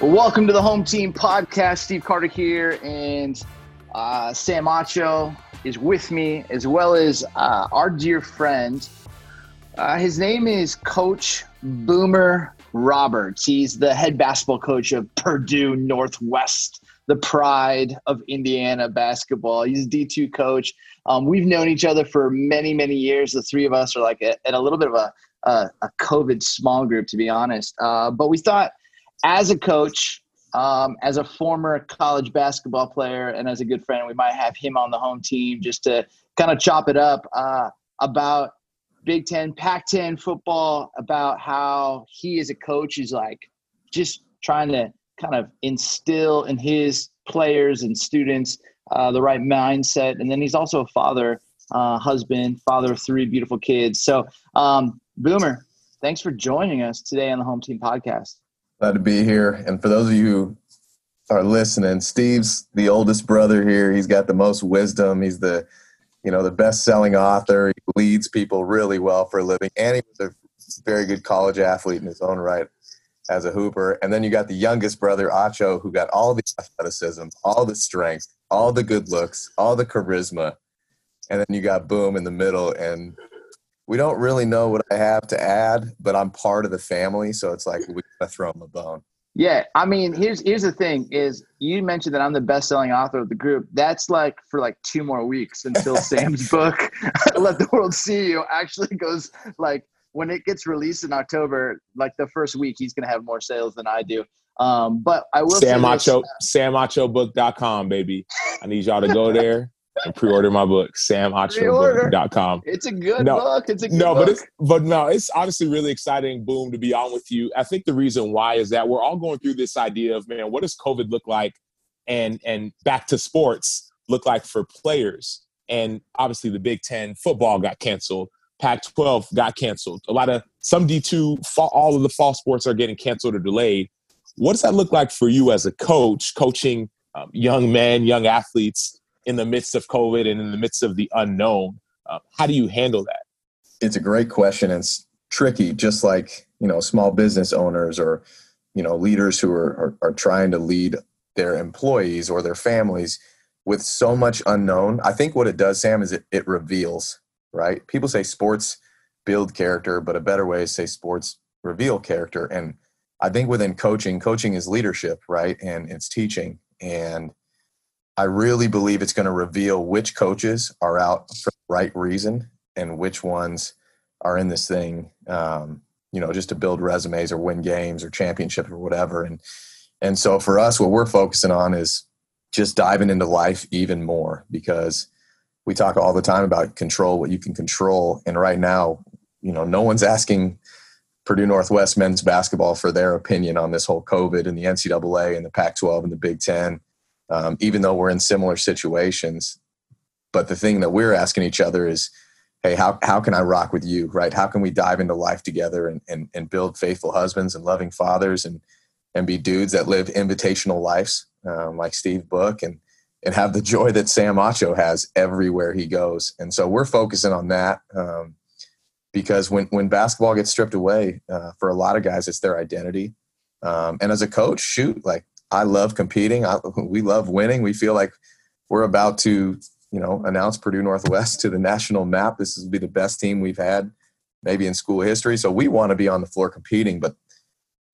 Welcome to the Home Team Podcast. Steve Carter here, and uh, Sam Acho is with me, as well as uh, our dear friend. Uh, his name is Coach Boomer Roberts. He's the head basketball coach of Purdue Northwest, the pride of Indiana basketball. He's a D2 coach. Um, we've known each other for many, many years. The three of us are like at a little bit of a, a, a COVID small group, to be honest. Uh, but we thought as a coach, um, as a former college basketball player, and as a good friend, we might have him on the home team just to kind of chop it up uh, about Big Ten, Pac 10 football, about how he as a coach is like just trying to kind of instill in his players and students uh, the right mindset. And then he's also a father, uh, husband, father of three beautiful kids. So, um, Boomer, thanks for joining us today on the Home Team Podcast. Glad to be here. And for those of you who are listening, Steve's the oldest brother here. He's got the most wisdom. He's the, you know, the best-selling author. He leads people really well for a living, and he was a very good college athlete in his own right as a hooper. And then you got the youngest brother, Acho, who got all the athleticism, all the strength, all the good looks, all the charisma. And then you got Boom in the middle, and we don't really know what I have to add, but I'm part of the family, so it's like we gotta throw him a bone. Yeah, I mean, here's here's the thing: is you mentioned that I'm the best-selling author of the group. That's like for like two more weeks until Sam's book "Let the World See You" actually goes like when it gets released in October. Like the first week, he's gonna have more sales than I do. Um, but I will Sam Acho, SamAchoBook.com, baby. I need y'all to go there and pre-order my book, SamAchoBook.com. It's a good no, book. It's a no, book. but it's but no, it's honestly really exciting. Boom, to be on with you. I think the reason why is that we're all going through this idea of man, what does COVID look like, and and back to sports look like for players. And obviously, the Big Ten football got canceled. Pac-12 got canceled. A lot of some D2, all of the fall sports are getting canceled or delayed. What does that look like for you as a coach, coaching um, young men, young athletes in the midst of COVID and in the midst of the unknown? Uh, how do you handle that? It's a great question. It's tricky, just like you know, small business owners or you know, leaders who are, are, are trying to lead their employees or their families with so much unknown. I think what it does, Sam, is it, it reveals. Right? People say sports build character, but a better way is say sports reveal character. And I think within coaching, coaching is leadership, right? And it's teaching. And I really believe it's going to reveal which coaches are out for the right reason and which ones are in this thing, um, you know, just to build resumes or win games or championships or whatever. And and so for us, what we're focusing on is just diving into life even more because we talk all the time about control what you can control. And right now, you know, no one's asking Purdue Northwest men's basketball for their opinion on this whole COVID and the NCAA and the Pac 12 and the Big Ten, um, even though we're in similar situations. But the thing that we're asking each other is, hey, how, how can I rock with you, right? How can we dive into life together and, and, and build faithful husbands and loving fathers and, and be dudes that live invitational lives um, like Steve Book and, and have the joy that Sam Acho has everywhere he goes. And so we're focusing on that. Um, because when when basketball gets stripped away uh, for a lot of guys it's their identity um, and as a coach shoot like i love competing. I, we love winning. We feel like we're about to you know announce purdue northwest to the national map. This will be the best team we've had maybe in school history. So we want to be on the floor competing but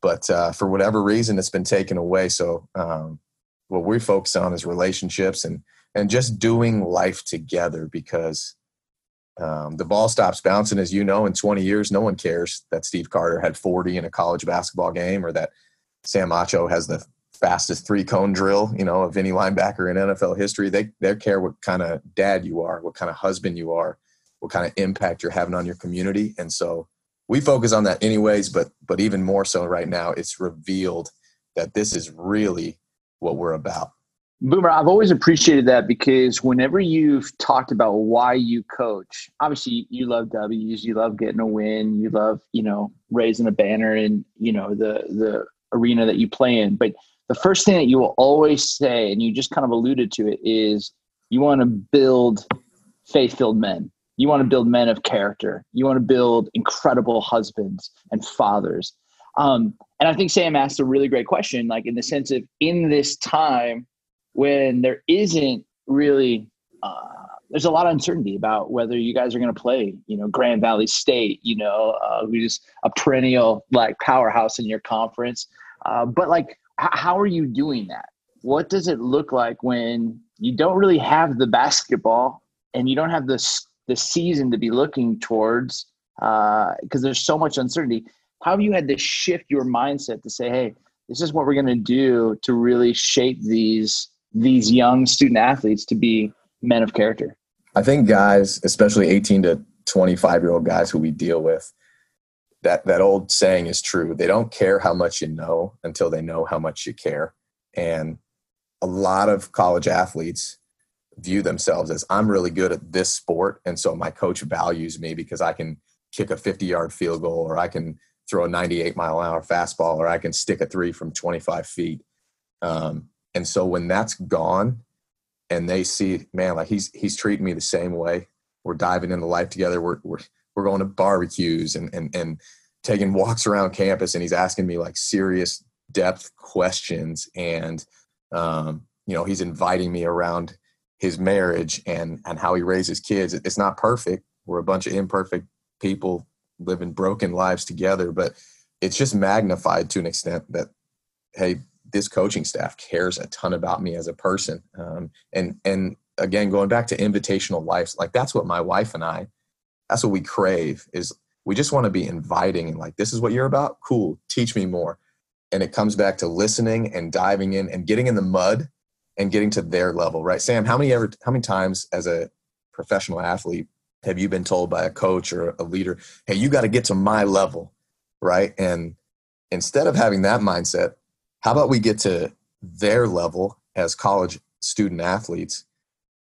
but uh, for whatever reason it's been taken away. So um, what we focus on is relationships and and just doing life together because um, the ball stops bouncing, as you know, in 20 years, no one cares that Steve Carter had 40 in a college basketball game or that Sam Acho has the fastest three cone drill, you know, of any linebacker in NFL history. They, they care what kind of dad you are, what kind of husband you are, what kind of impact you're having on your community. And so we focus on that anyways, but, but even more so right now, it's revealed that this is really what we're about. Boomer, I've always appreciated that because whenever you've talked about why you coach, obviously you love W's, you love getting a win, you love, you know, raising a banner in, you know, the the arena that you play in. But the first thing that you will always say, and you just kind of alluded to it, is you want to build faith-filled men. You want to build men of character. You want to build incredible husbands and fathers. Um, and I think Sam asked a really great question, like in the sense of in this time when there isn't really uh, there's a lot of uncertainty about whether you guys are going to play, you know, Grand Valley State, you know, uh, who's a perennial like powerhouse in your conference. Uh, but like, how are you doing that? What does it look like when you don't really have the basketball and you don't have this the season to be looking towards because uh, there's so much uncertainty? How have you had to shift your mindset to say, hey, this is what we're going to do to really shape these these young student athletes to be men of character? I think guys, especially 18 to 25 year old guys who we deal with, that, that old saying is true. They don't care how much you know until they know how much you care. And a lot of college athletes view themselves as I'm really good at this sport. And so my coach values me because I can kick a 50 yard field goal or I can throw a 98 mile an hour fastball or I can stick a three from 25 feet. Um, and so when that's gone, and they see, man, like he's he's treating me the same way. We're diving into life together. We're we're we're going to barbecues and and and taking walks around campus, and he's asking me like serious depth questions, and um, you know, he's inviting me around his marriage and and how he raises kids. It's not perfect. We're a bunch of imperfect people living broken lives together, but it's just magnified to an extent that hey this coaching staff cares a ton about me as a person. Um, and and again, going back to invitational life, like that's what my wife and I, that's what we crave is we just want to be inviting and like this is what you're about. Cool, teach me more. And it comes back to listening and diving in and getting in the mud and getting to their level, right? Sam, how many ever how many times as a professional athlete have you been told by a coach or a leader, hey, you got to get to my level, right? And instead of having that mindset, how about we get to their level as college student athletes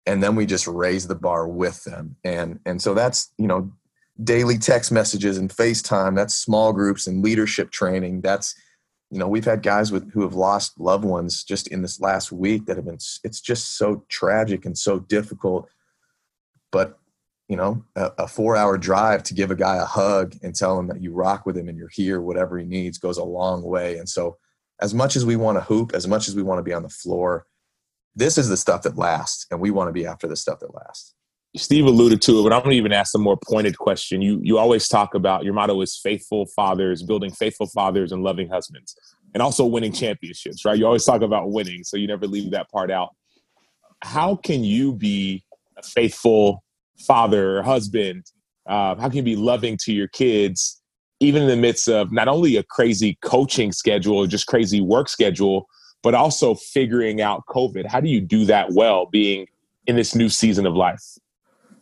and then we just raise the bar with them. And and so that's you know daily text messages and facetime that's small groups and leadership training. That's you know we've had guys with who have lost loved ones just in this last week that have been it's just so tragic and so difficult. But you know a, a four hour drive to give a guy a hug and tell him that you rock with him and you're here whatever he needs goes a long way. And so as much as we want to hoop, as much as we want to be on the floor, this is the stuff that lasts, and we want to be after the stuff that lasts. Steve alluded to it, but I'm going to even ask a more pointed question. You you always talk about your motto is faithful fathers, building faithful fathers and loving husbands, and also winning championships, right? You always talk about winning, so you never leave that part out. How can you be a faithful father or husband? Uh, how can you be loving to your kids even in the midst of not only a crazy coaching schedule, or just crazy work schedule, but also figuring out COVID. How do you do that well being in this new season of life?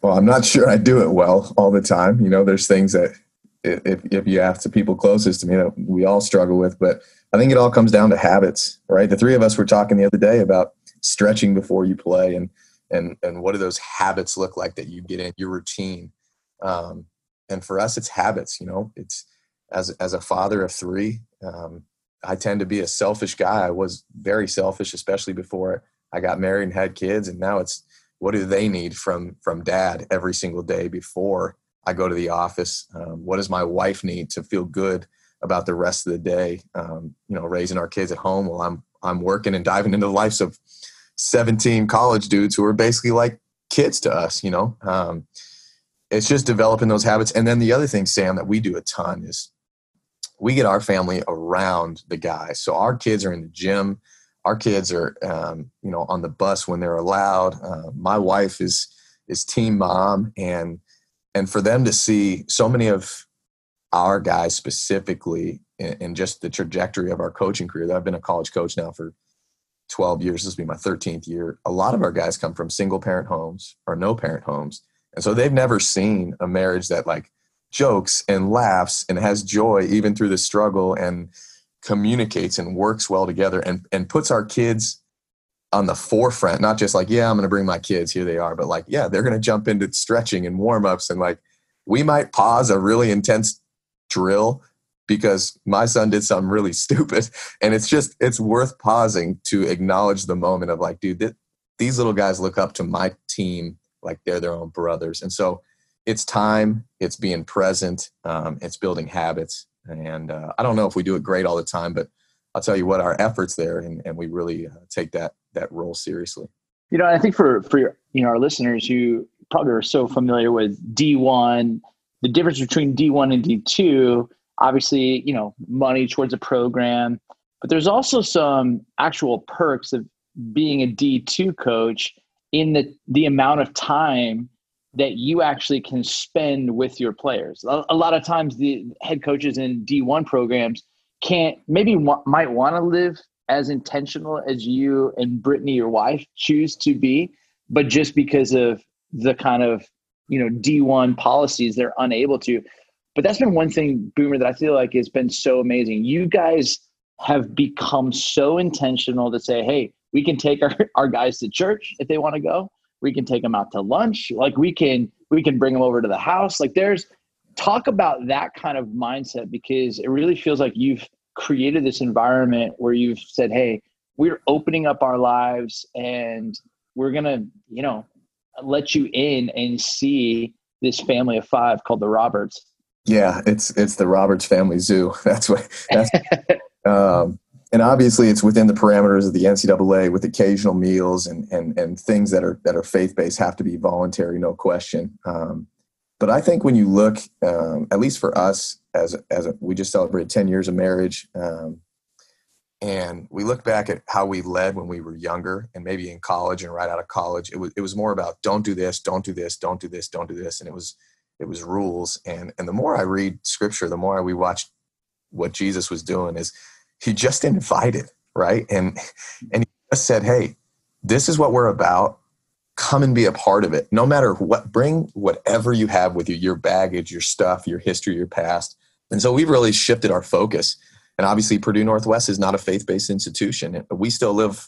Well, I'm not sure I do it well all the time. You know, there's things that if, if you ask the people closest to me that we all struggle with, but I think it all comes down to habits, right? The three of us were talking the other day about stretching before you play and, and, and what do those habits look like that you get in your routine? Um, and for us it's habits you know it's as as a father of three um, i tend to be a selfish guy. I was very selfish especially before i got married and had kids and now it's what do they need from from dad every single day before i go to the office? Um, what does my wife need to feel good about the rest of the day? Um, you know raising our kids at home while i'm i'm working and diving into the lives of 17 college dudes who are basically like kids to us you know? Um, it's just developing those habits. And then the other thing, Sam, that we do a ton is we get our family around the guys. So our kids are in the gym. Our kids are, um, you know, on the bus when they're allowed. Uh, my wife is is team mom, and and for them to see so many of our guys specifically and, just the trajectory of our coaching career. I've been a college coach now for 12 years. This will be my 13th year. A lot of our guys come from single parent homes or no parent homes and so they've never seen a marriage that like jokes and laughs and has joy even through the struggle and communicates and works well together and, and puts our kids on the forefront, not just like, yeah, I'm going to bring my kids, here they are, but like, yeah, they're going to jump into stretching and warm ups. And like, we might pause a really intense drill because my son did something really stupid. And it's just, it's worth pausing to acknowledge the moment of like, dude, th- these little guys look up to my team like they're their own brothers. And so it's time, it's being present, um, it's building habits. And uh, I don't know if we do it great all the time, but I'll tell you what, our efforts there, and, and we really uh, take that that role seriously. You know, I think for for your, you know our listeners who probably are so familiar with D one, the difference between D one and D two, obviously, you know, money towards a program, but there's also some actual perks of being a D two coach in the the amount of time that you actually can spend with your players. A, a lot of times, the head coaches in D1 programs can't, maybe might want to live as intentional as you and Brittany, your wife, choose to be, but just because of the kind of you know D1 policies, they're unable to. But that's been one thing, Boomer, that I feel like has been so amazing. You guys have become so intentional to say, hey, we can take our, our guys to church if they want to go we can take them out to lunch. Like we can we can bring them over to the house. Like there's talk about that kind of mindset because it really feels like you've created this environment where you've said hey we're opening up our lives and we're gonna you know let you in and see this family of five called the roberts. Yeah it's it's the roberts family zoo. That's what that's um and obviously it's within the parameters of the NCAA with occasional meals and and and things that are that are faith based have to be voluntary, no question. Um, but I think when you look, um, at least for us, as as a, we just celebrated ten years of marriage, um, and we look back at how we led when we were younger, and maybe in college and right out of college, it was it was more about don't do this, don't do this, don't do this, don't do this, and it was it was rules. And and the more I read scripture, the more we watch what Jesus was doing is he just invited, right? And and he just said, "Hey, this is what we're about. Come and be a part of it. No matter what, bring whatever you have with you, your baggage, your stuff, your history, your past." And so we've really shifted our focus. And obviously, Purdue Northwest is not a faith-based institution. We still live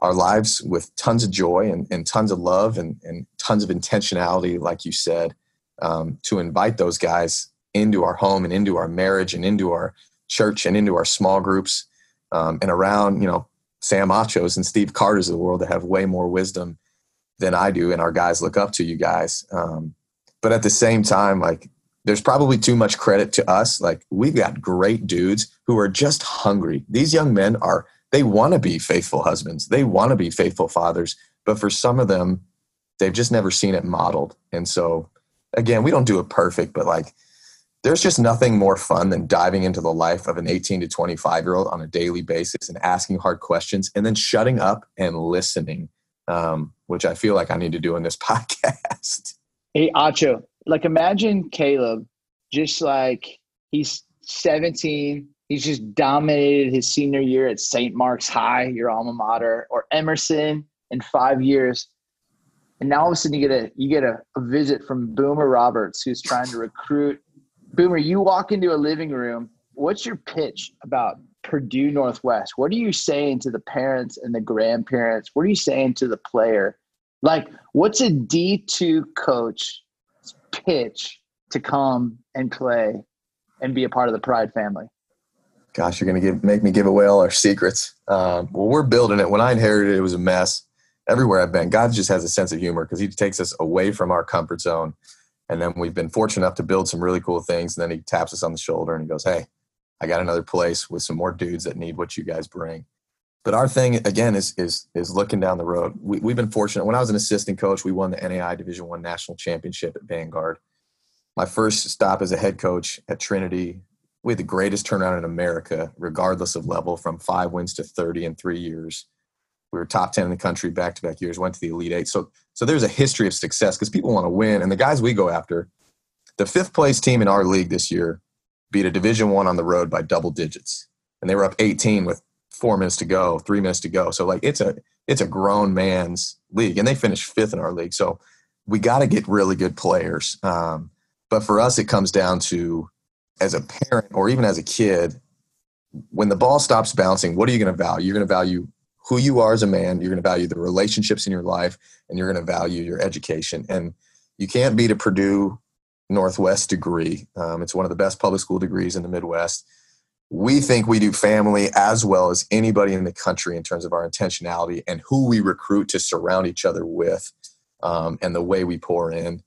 our lives with tons of joy and, and tons of love and, and tons of intentionality, like you said, um, to invite those guys into our home and into our marriage and into our church and into our small groups um, and around, you know, Sam Achos and Steve Carter's of the world that have way more wisdom than I do, and our guys look up to you guys. Um, but at the same time, like there's probably too much credit to us. Like we've got great dudes who are just hungry. These young men are they want to be faithful husbands, they want to be faithful fathers, but for some of them, they've just never seen it modeled. And so, again, we don't do it perfect, but like there's just nothing more fun than diving into the life of an 18 to 25 year old on a daily basis and asking hard questions and then shutting up and listening, um, which I feel like I need to do in this podcast. Hey, Acho, like imagine Caleb just like he's 17. He's just dominated his senior year at St. Mark's High, your alma mater, or Emerson in five years. And now all of a sudden you get a you get a, a visit from Boomer Roberts, who's trying to recruit Boomer, you walk into a living room. What's your pitch about Purdue Northwest? What are you saying to the parents and the grandparents? What are you saying to the player? Like, what's a D2 coach pitch to come and play and be a part of the Pride family? Gosh, you're going to give make me give away all our secrets. Um, well, we're building it. When I inherited it, it was a mess. Everywhere I've been, God just has a sense of humor because He takes us away from our comfort zone and then we've been fortunate enough to build some really cool things. And then he taps us on the shoulder and he goes, Hey, I got another place with some more dudes that need what you guys bring. But our thing again is is is looking down the road. We, we've been fortunate. When I was an assistant coach, we won the NAI Division One national championship at Vanguard. My first stop as a head coach at Trinity, we had the greatest turnout in America, regardless of level, from five wins to thirty in three years. We were top ten in the country back to back years. Went to the Elite Eight. So so there's a history of success because people want to win. And the guys we go after, the fifth place team in our league this year beat a Division One on the road by double digits, and they were up 18 with four minutes to go, three minutes to go. So like it's a it's a grown man's league, and they finished fifth in our league. So we got to get really good players. Um, but for us, it comes down to as a parent or even as a kid, when the ball stops bouncing, what are you going to value? You're going to value who you are as a man. You're going to value the relationships in your life, and you're going to value your education. And you can't beat a Purdue Northwest degree. Um, it's one of the best public school degrees in the Midwest. We think we do family as well as anybody in the country in terms of our intentionality and who we recruit to surround each other with, um, and the way we pour in.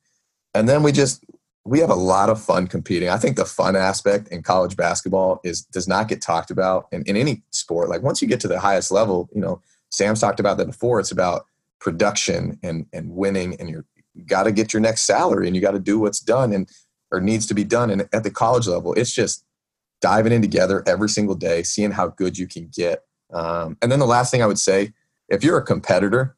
And then we just we have a lot of fun competing. I think the fun aspect in college basketball is does not get talked about in, in any sport. Like once you get to the highest level, you know, Sam's talked about that before. It's about production and and winning, and you're, you got to get your next salary, and you got to do what's done and or needs to be done. And at the college level, it's just diving in together every single day, seeing how good you can get. Um, and then the last thing I would say, if you're a competitor,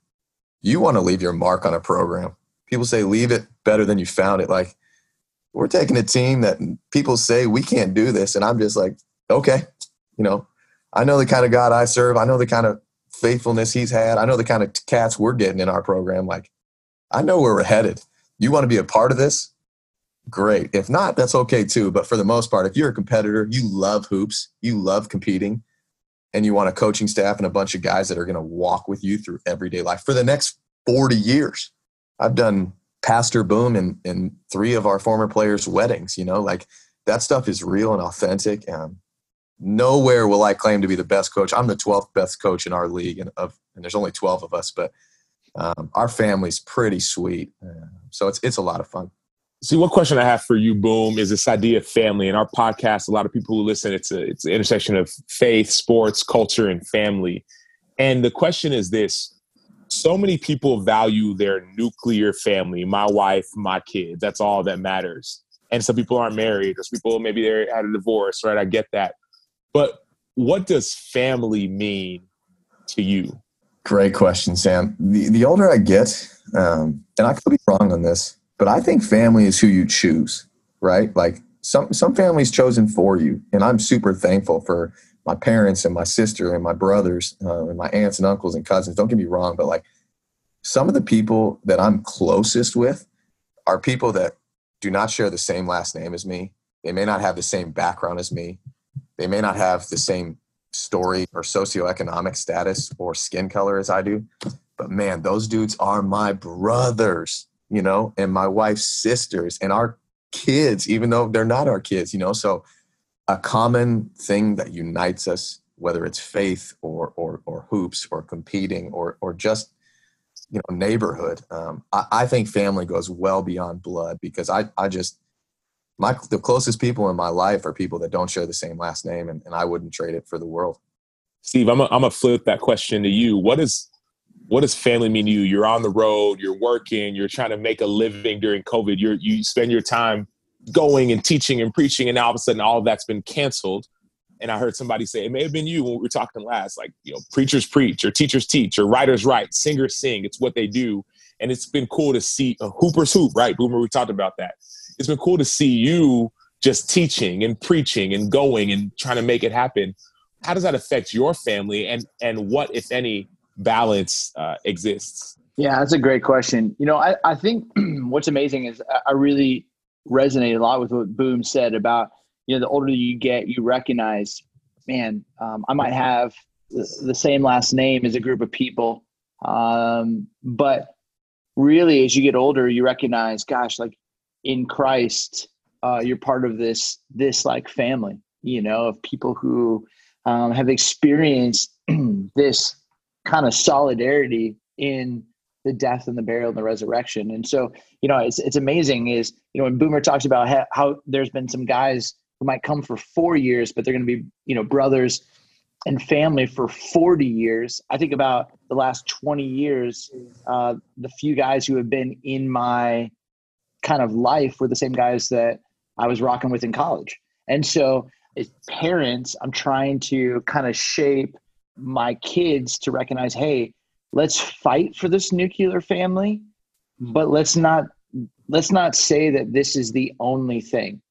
you want to leave your mark on a program. People say leave it better than you found it. Like we're taking a team that people say we can't do this, and I'm just like, okay, you know, I know the kind of God I serve. I know the kind of faithfulness he's had. I know the kind of cats we're getting in our program. Like, I know where we're headed. You want to be a part of this? Great. If not, that's okay too. But for the most part, if you're a competitor, you love hoops, you love competing, and you want a coaching staff and a bunch of guys that are going to walk with you through everyday life for the next 40 years. I've done Pastor Boom in, in three of our former players' weddings, you know, like that stuff is real and authentic. And nowhere will I claim to be the best coach. I'm the 12th best coach in our league, and of and there's only 12 of us, but um, our family's pretty sweet. Uh, so it's it's a lot of fun. See, one question I have for you, Boom, is this idea of family. In our podcast, a lot of people who listen, it's a it's an intersection of faith, sports, culture, and family. And the question is this: so many people value their nuclear family, my wife, my kids. That's all that matters. And some people aren't married, or some people maybe they had a divorce, right? I get that. But what does family mean to you? Great question, Sam. The, the older I get, um, and I could be wrong on this, but I think family is who you choose, right? Like some some families chosen for you, and I'm super thankful for my parents and my sister and my brothers uh, and my aunts and uncles and cousins. Don't get me wrong, but like some of the people that I'm closest with are people that do not share the same last name as me. They may not have the same background as me. They may not have the same story or socioeconomic status or skin color as I do. But man, those dudes are my brothers, you know, and my wife's sisters and our kids, even though they're not our kids, you know. So a common thing that unites us, whether it's faith or or or hoops or competing or or just you know neighborhood. Um, I, I think family goes well beyond blood because I I just my the closest people in my life are people that don't share the same last name, and, and I wouldn't trade it for the world. Steve, I'm gonna flip that question to you. What is what does family mean to you? You're on the road, you're working, you're trying to make a living during COVID. You're you spend your time going and teaching and preaching, and now all of a sudden all of that's been canceled. And I heard somebody say it may have been you when we were talking last, like you know, preachers preach or teachers teach or writers write, singers sing. It's what they do, and it's been cool to see a hoopers hoop, right? Boomer, we talked about that it's been cool to see you just teaching and preaching and going and trying to make it happen. How does that affect your family, and and what, if any, balance uh, exists? Yeah, that's a great question. You know, I, I think what's amazing is I really resonate a lot with what Boom said about, you know, the older you get, you recognize, man, um, I might have the, the, same last name as a group of people. Um, but really, as you get older, you recognize, gosh, like in Christ, uh, you're part of this this like family, you know, of people who um, have experienced this kind of solidarity in the death and the burial and the resurrection. And so, you know, it's it's amazing is you know when Boomer talks about how, how there's been some guys who might come for four years, but they're going to be you know brothers and family for 40 years. I think about the last 20 years, uh, the few guys who have been in my kind of life were the same guys that I was rocking with in college. And so, as parents, I'm trying to kind of shape my kids to recognize hey, let's fight for this nuclear family, but let's not let's not say that this is the only thing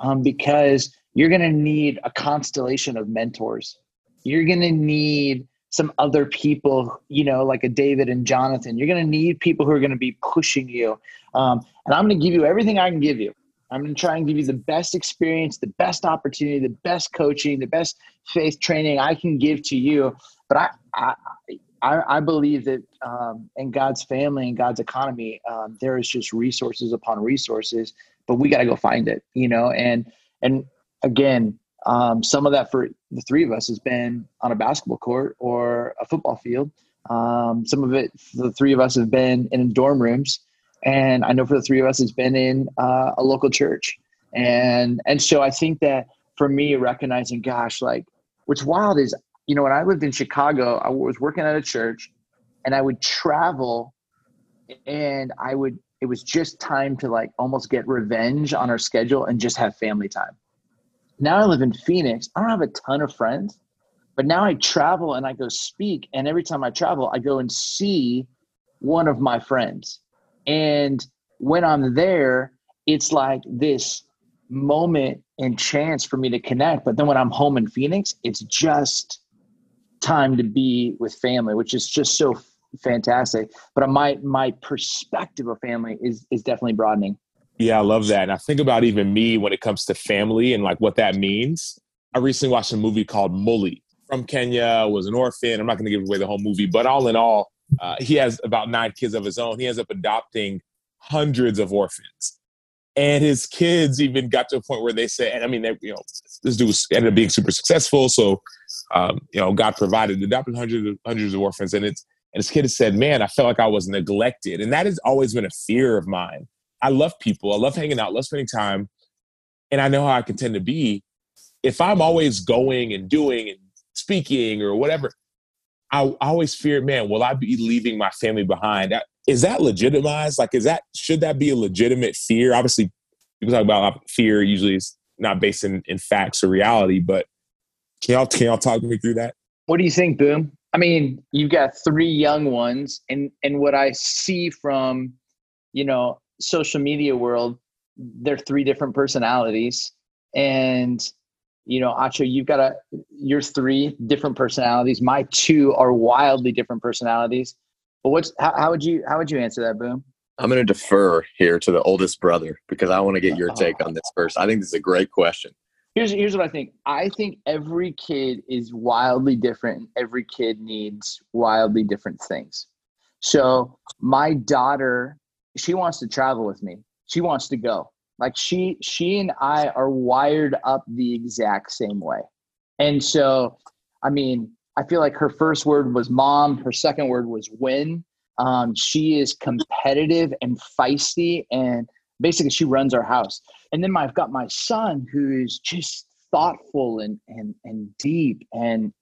um, because you're going to need a constellation of mentors you're going to need some other people, you know, like a David and Jonathan. You're going to need people who are going to be pushing you. Um, and I'm going to give you everything I can give you. I'm going to try and give you the best experience, the best opportunity, the best coaching, the best faith training I can give to you. But I, I, I, I believe that um, in God's family and God's economy, um, there is just resources upon resources, but we got to go find it, you know. And and again, um, some of that for the three of us has been on a basketball court or a football field. Um, some of it, the three of us have been in dorm rooms. and I know for the three of us, it's been in uh, a local church, and and so I think that for me, recognizing, gosh, like what's wild is, you know, when I lived in Chicago, I was working at a church, and I would travel, and I would. It was just time to like almost get revenge on our schedule and just have family time. Now I live in Phoenix. I don't have a ton of friends, but now I travel and I go speak. And every time I travel, I go and see one of my friends. And when I'm there, it's like this moment and chance for me to connect. But then when I'm home in Phoenix, it's just time to be with family, which is just so fantastic. But my my perspective of family is is definitely broadening. Yeah, I love that. And I think about even me when it comes to family and like what that means. I recently watched a movie called Mully from Kenya, was an orphan. I'm not going to give away the whole movie, but all in all, uh, he has about nine kids of his own. He ends up adopting hundreds of orphans. And his kids even got to a point where they said, and I mean, they, you know, this dude was, ended up being super successful. So, um, you know, God provided, adopted hundreds of, hundreds of orphans. And it's, and his kid has said, man, I felt like I was neglected. And that has always been a fear of mine I love people. I love hanging out, love spending time. And I know how I can tend to be. If I'm always going and doing and speaking or whatever, I, I always fear, man, will I be leaving my family behind? Is that legitimized? Like, is that, should that be a legitimate fear? Obviously, people talk about fear usually is not based in, in facts or reality, but can y'all, can y'all talk me through that? What do you think, Boom? I mean, you've got three young ones, and and what I see from, you know, social media world, they're three different personalities. And, you know, Acho, you've got a, your three different personalities. My two are wildly different personalities. But what's, how, how would you, how would you answer that, Boom? I'm going to defer here to the oldest brother because I want to get your take on this first. I think this is a great question. Here's, here's what I think. I think every kid is wildly different. and Every kid needs wildly different things. So my daughter she wants to travel with me. She wants to go. Like she she and I are wired up the exact same way. And so, I mean, I feel like her first word was mom, her second word was win. Um, she is competitive and feisty, and basically, she runs our house. And then I've got my son who is just thoughtful and and and deep and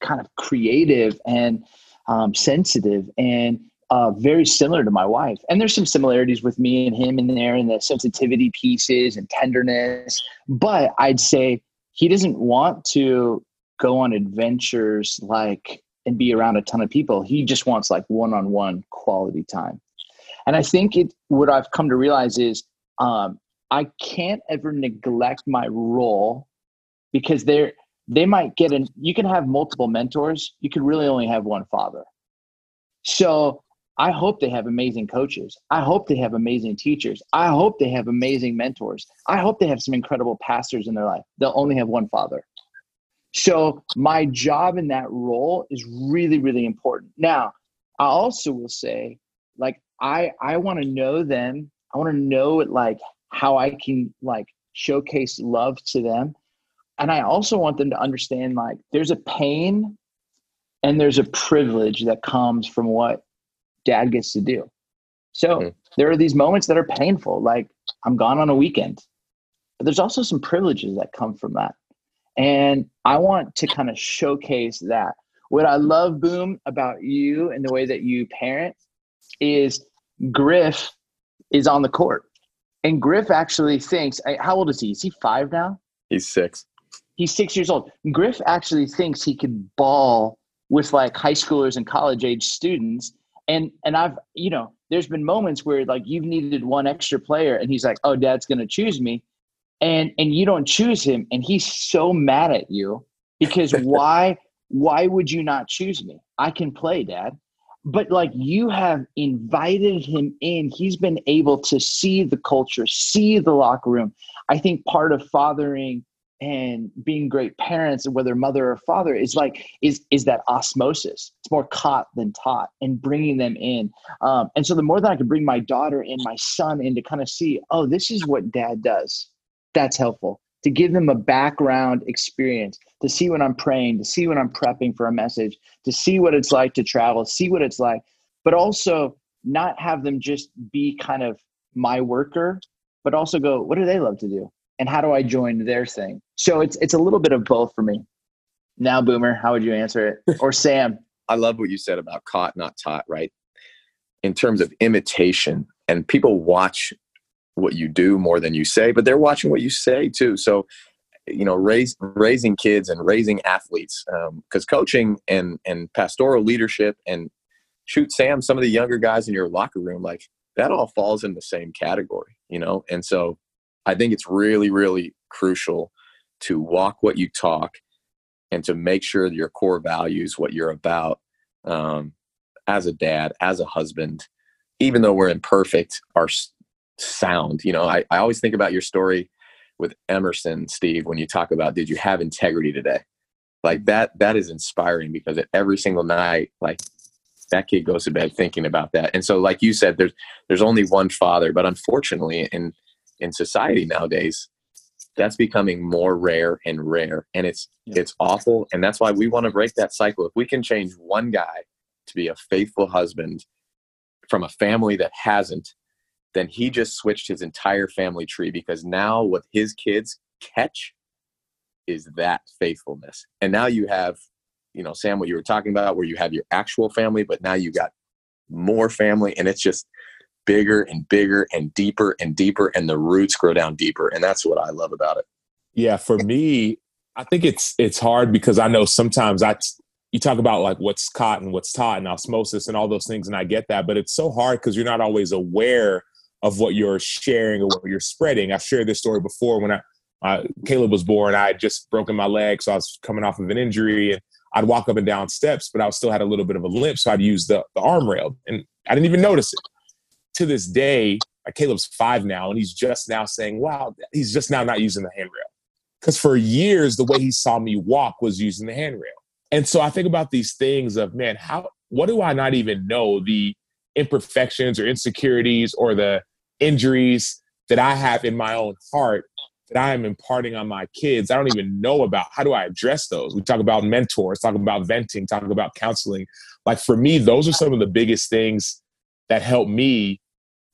kind of creative and um, sensitive. And uh, very similar to my wife. And there's some similarities with me and him in there and the sensitivity pieces and tenderness. But I'd say he doesn't want to go on adventures like and be around a ton of people. He just wants like one on one quality time. And I think it what I've come to realize is um, I can't ever neglect my role because they're they might get in you can have multiple mentors you can really only have one father so I hope they have amazing coaches. I hope they have amazing teachers. I hope they have amazing mentors. I hope they have some incredible pastors in their life. They'll only have one father. So, my job in that role is really, really important. Now, I also will say, like, I I want to know them. I want to know like how I can like showcase love to them. And I also want them to understand like there's a pain and there's a privilege that comes from what dad gets to do. So mm-hmm. there are these moments that are painful, like I'm gone on a weekend, but there's also some privileges that come from that. And I want to kind of showcase that. What I love, Boom, about you and the way that you parent is Griff is on the court. And Griff actually thinks, how old is he? Is he five now? He's six. He's six years old. Griff actually thinks he could ball with like high schoolers and college age students and and I've you know there's been moments where like you've needed one extra player and he's like oh dad's gonna choose me. And and you don't choose him and he's so mad at you because why why would you not choose me? I can play dad. But like you have invited him in. He's been able to see the culture see the locker room. I think part of fathering and being great parents whether mother or father is like is is that osmosis. It's more caught than taught and bringing them in. Um, and so the more that i can bring my daughter and my son in to kind of see oh this is what dad does. That's helpful. To give them a background experience to see when i'm praying to see when i'm prepping for a message to see what it's like to travel see what it's like but also not have them just be kind of my worker, but also go, what do they love to do? And how do I join their thing? So it's it's a little bit of both for me. Now, Boomer, how would you answer it? Or Sam? I love what you said about caught, not taught, right? In terms of imitation, and people watch what you do more than you say, but they're watching what you say too. So, you know, raise, raising kids and raising athletes, because um, coaching and and pastoral leadership and shoot, Sam, some of the younger guys in your locker room, like that all falls in the same category, you know. And so, I think it's really, really crucial to walk what you talk and to make sure your core values, what you're about, um, as a dad, as a husband, even though we're imperfect, are sound. You know, I, I always think about your story with Emerson, Steve, when you talk about did you have integrity today? Like that, that is inspiring because every single night, like that kid goes to bed thinking about that. And so, like you said, there's there's only one father, but unfortunately, in in society nowadays, that's becoming more rare and rare, and it's yeah. it's awful. And that's why we want to break that cycle. If we can change one guy to be a faithful husband from a family that hasn't, then he just switched his entire family tree because now what his kids catch is that faithfulness. And now you have, you know, Sam, what you were talking about, where you have your actual family, but now you got more family, and it's just bigger and bigger and deeper and deeper, and the roots grow down deeper. And that's what I love about it. Yeah, for me, I think it's it's hard because I know sometimes I you talk about like what's caught and what's taught and osmosis and all those things, and I get that, but it's so hard because you're not always aware of what you're sharing or what you're spreading. I've shared this story before when I, uh, Caleb was born. I had just broken my leg, so I was coming off of an injury, and I'd walk up and down steps, but I still had a little bit of a limp, so I'd use the, the arm rail, and I didn't even notice it. To this day, like Caleb's five now, and he's just now saying, "Wow, he's just now not using the handrail." Because for years, the way he saw me walk was using the handrail. And so I think about these things of, man, how, what do I not even know? The imperfections or insecurities or the injuries that I have in my own heart that I am imparting on my kids. I don't even know about. How do I address those? We talk about mentors, talk about venting, talk about counseling. Like for me, those are some of the biggest things that help me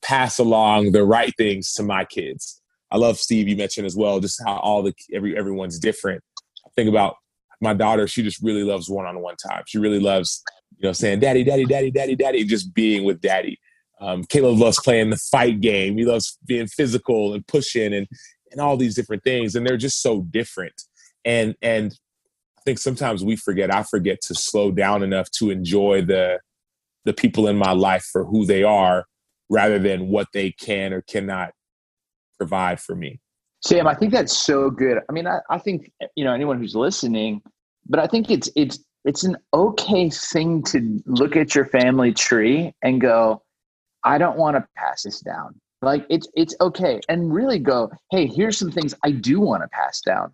pass along the right things to my kids. I love Steve. You mentioned as well just how all the every everyone's different. I think about my daughter. She just really loves one-on-one time. She really loves you know saying "daddy, daddy, daddy, daddy, daddy," just being with daddy. Um, Caleb loves playing the fight game. He loves being physical and pushing and and all these different things. And they're just so different. And and I think sometimes we forget. I forget to slow down enough to enjoy the the people in my life for who they are, rather than what they can or cannot provide for me. Sam, I think that's so good. I mean, I, I think you know anyone who's listening, but I think it's it's it's an okay thing to look at your family tree and go, I don't want to pass this down. Like it's it's okay, and really go. Hey, here's some things I do want to pass down.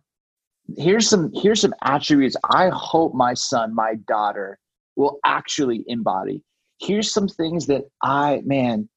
Here's some here's some attributes I hope my son, my daughter will actually embody. Here's some things that I man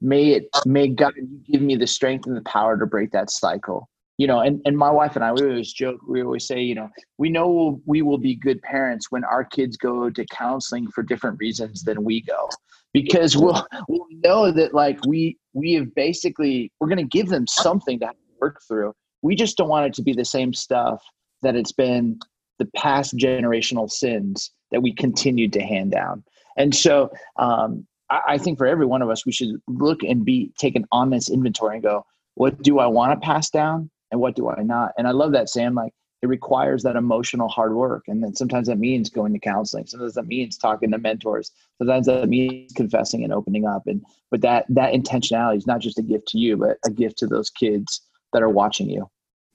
may it may God give me the strength and the power to break that cycle. You know and, and my wife and i we always joke we always say you know we know we will be good parents when our kids go to counseling for different reasons than we go. Because we'll we'll know that like we we have basically we're going to give them something to work through. We just don't want it to be the same stuff that it's been the past generational sins that we continued to hand down. And so um, I, I think for every one of us we should look and be take an honest inventory and go what do i want to pass down and what do I not? And I love that, Sam. Like it requires that emotional hard work. And then sometimes that means going to counseling. Sometimes that means talking to mentors. Sometimes that means confessing and opening up. And but that that intentionality is not just a gift to you, but a gift to those kids that are watching you.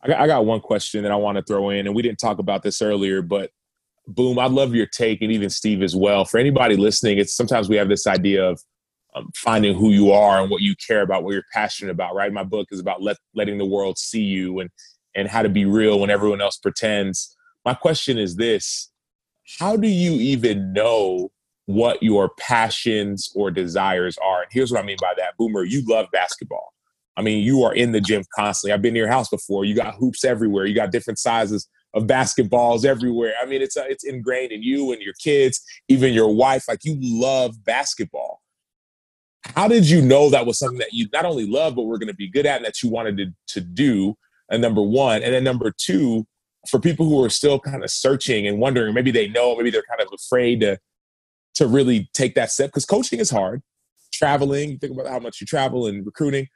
I got, I got one question that I want to throw in, and we didn't talk about this earlier, but boom, I love your take, and even Steve as well. For anybody listening, it's sometimes we have this idea of um, finding who you are and what you care about, what you're passionate about. Right, my book is about let, letting the world see you and and how to be real when everyone else pretends. My question is this: How do you even know what your passions or desires are? And here's what I mean by that, Boomer. You love basketball. I mean, you are in the gym constantly. I've been to your house before. You got hoops everywhere. You got different sizes of basketballs everywhere. I mean, it's uh, it's ingrained in you and your kids, even your wife. Like you love basketball how did you know that was something that you not only love but were going to be good at and that you wanted to, to do and number one and then number two for people who are still kind of searching and wondering maybe they know maybe they're kind of afraid to to really take that step because coaching is hard traveling think about how much you travel and recruiting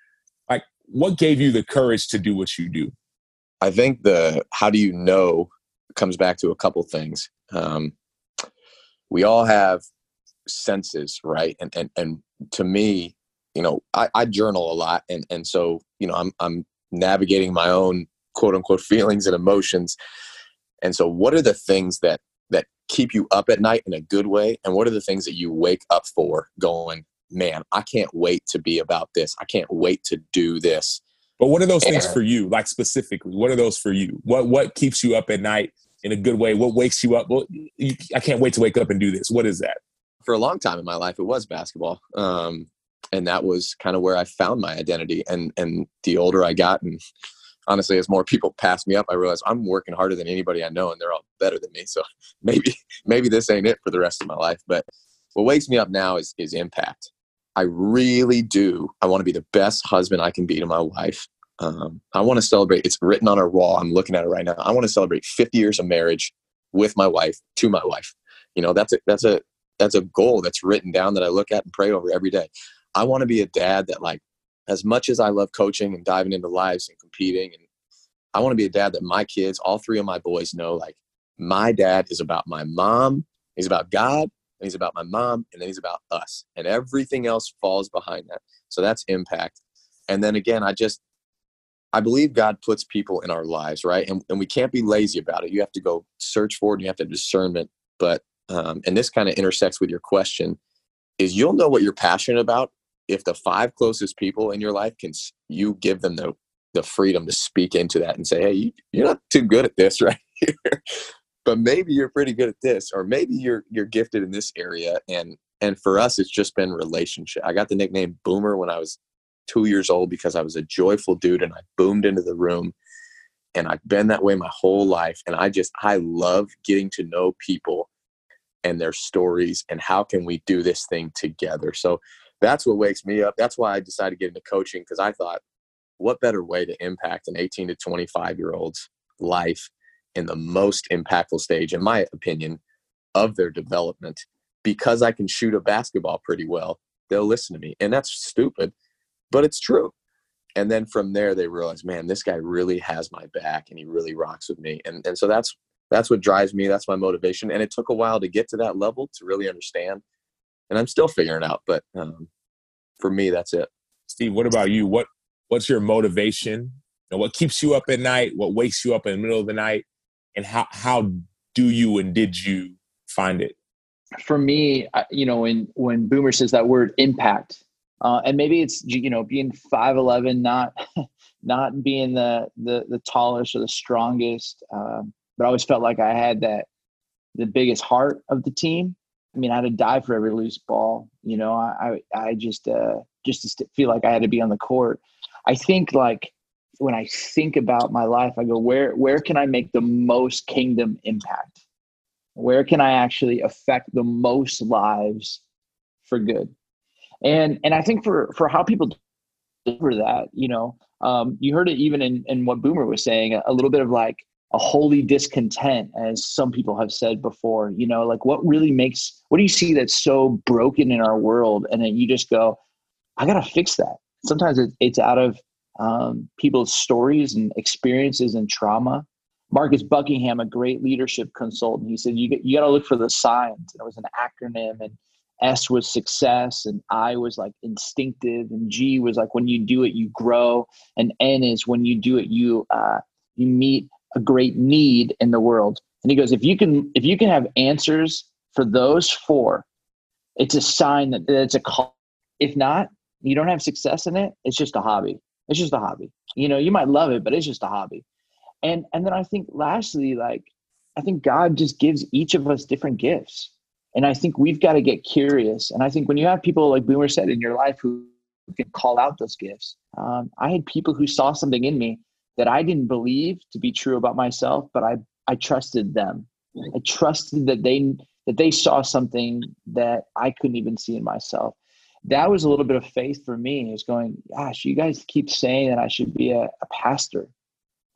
like what gave you the courage to do what you do i think the how do you know comes back to a couple things um, we all have senses right and and, and to me you know I, I journal a lot and and so you know i'm i'm navigating my own quote unquote feelings and emotions. And so, what are the things that that keep you up at night in a good way, and what are the things that you wake up for, going, man, I can't wait to be about this. I can't wait to do this. But what are those and, things for you? Like specifically, what are those for you? What what keeps you up at night in a good way? What wakes you up? Well, you, I can't wait to wake up and do this. What is that? For a long time in my life, it was basketball. Um, and that was kind of where I found my identity. And and the older I got, and honestly, as more people pass me up, I realize I'm working harder than anybody I know, and they're all better than me. So maybe maybe this ain't it for the rest of my life. But what wakes me up now is is impact. I really do. I want to be the best husband I can be to my wife. Um, I want to celebrate. It's written on our wall. I'm looking at it right now. I want to celebrate 50 years of marriage with my wife to my wife. You know, that's a that's a that's a goal that's written down that I look at and pray over every day. I want to be a dad that like as much as I love coaching and diving into lives and competing, and I want to be a dad that my kids, all three of my boys, know like my dad is about my mom, he's about God, and he's about my mom, and then he's about us, and everything else falls behind that. So that's impact. And then again, I just I believe God puts people in our lives, right? And, and we can't be lazy about it. You have to go search for it and you have to discernment. But um, and this kind of intersects with your question is you'll know what you're passionate about if the five closest people in your life can you give them the the freedom to speak into that and say hey you, you're not too good at this right here but maybe you're pretty good at this or maybe you're you're gifted in this area and and for us it's just been relationship i got the nickname boomer when i was two years old because i was a joyful dude and i boomed into the room and i've been that way my whole life and i just i love getting to know people and their stories and how can we do this thing together so that's what wakes me up. That's why I decided to get into coaching because I thought, what better way to impact an 18 to 25 year old's life in the most impactful stage, in my opinion, of their development? Because I can shoot a basketball pretty well, they'll listen to me. And that's stupid, but it's true. And then from there, they realize, man, this guy really has my back and he really rocks with me. And, and so that's that's what drives me. That's my motivation. And it took a while to get to that level to really understand and I'm still figuring out. But um, for me, that's it. Steve, what about you? What what's your motivation? And what keeps you up at night? What wakes you up in the middle of the night? And how how do you and did you find it? For me, you know, when when Boomer says that word impact, uh, and maybe it's you know being five eleven, not not being the the the tallest or the strongest, um, but I always felt like I had that the biggest heart of the team I mean, I had to die for every loose ball. You know, I I, just uh, just to feel like I had to be on the court. I think like when I think about my life, I go where where can I make the most kingdom impact? Where can I actually affect the most lives for good? And and I think for for how people deliver that, you know, um, you heard it even in in what Boomer was saying, a, little bit of like a holy discontent as some people have said before you know like what really makes what do you see that's so broken in our world and then you just go i gotta fix that sometimes it's out of um, people's stories and experiences and trauma marcus buckingham a great leadership consultant he said you, you got to look for the signs and it was an acronym and s was success and i was like instinctive and g was like when you do it you grow and n is when you do it you uh, you meet a great need in the world. And he goes, if you can, if you can have answers for those four, it's a sign that, that it's a call. If not, you don't have success in it. It's just a hobby. It's just a hobby. You know, you might love it, but it's just a hobby. And and then I think lastly, like I think God just gives each of us different gifts. And I think we've got to get curious. And I think when you have people like Boomer said in your life who can call out those gifts, um, I had people who saw something in me that I didn't believe to be true about myself, but I I trusted them. I trusted that they that they saw something that I couldn't even see in myself. That was a little bit of faith for me. Is going, gosh, you guys keep saying that I should be a, a pastor.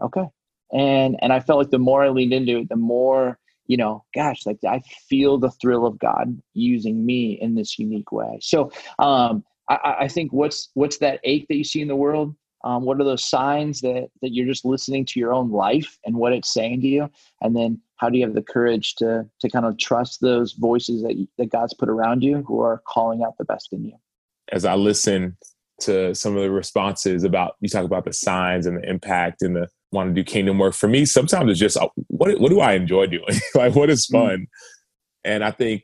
Okay. And and I felt like the more I leaned into it, the more, you know, gosh, like I feel the thrill of God using me in this unique way. So um I, I think what's what's that ache that you see in the world? Um, what are those signs that that you're just listening to your own life and what it's saying to you and then how do you have the courage to to kind of trust those voices that that god's put around you who are calling out the best in you as i listen to some of the responses about you talk about the signs and the impact and the want to do kingdom work for me sometimes it's just uh, what what do i enjoy doing like what is mm. fun mm and i think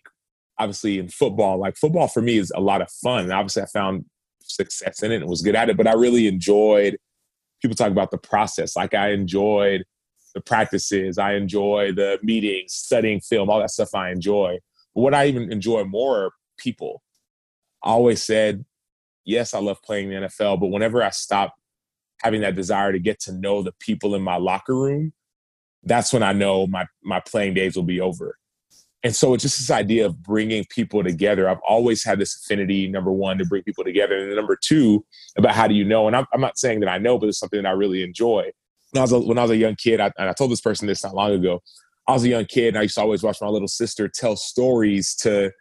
obviously in football like football for me is a lot of fun and obviously i found success in it and was good at it. But I really enjoyed people talk about the process. Like I enjoyed the practices, I enjoy the meetings, studying film, all that stuff I enjoy. But what I even enjoy more people. I always said, yes, I love playing the NFL, but whenever I stop having that desire to get to know the people in my locker room, that's when I know my my playing days will be over. And so it's just this idea of bringing people together. I've always had this affinity, number one, to bring people together. And number two, about how do you know? And I'm, I'm not saying that I know, but it's something that I really enjoy. When I was a, when I was a young kid, I, and I told this person this not long ago, I was a young kid and I used to always watch my little sister tell stories to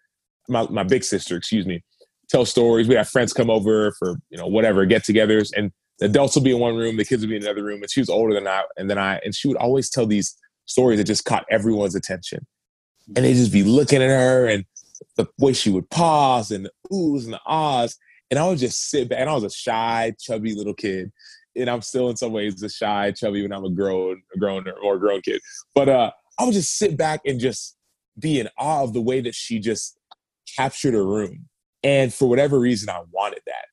my, my big sister, excuse me, tell stories. We have friends come over for, you know, whatever, get togethers. And the adults will be in one room, the kids will be in another room. And she was older than I, and then I, and she would always tell these stories that just caught everyone's attention and they just be looking at her and the way she would pause and the oohs and the ahs. And I would just sit back. And I was a shy, chubby little kid. And I'm still in some ways a shy, chubby when I'm a grown, a grown or grown kid. But uh, I would just sit back and just be in awe of the way that she just captured a room. And for whatever reason, I wanted that.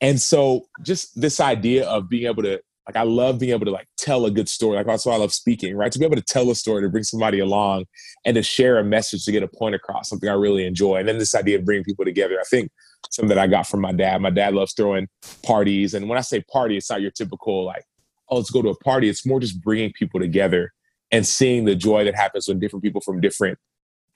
And so just this idea of being able to like I love being able to like tell a good story. Like that's why I love speaking, right? To be able to tell a story, to bring somebody along and to share a message to get a point across, something I really enjoy. And then this idea of bringing people together. I think something that I got from my dad. My dad loves throwing parties. And when I say party, it's not your typical like, oh, let's go to a party. It's more just bringing people together and seeing the joy that happens when different people from different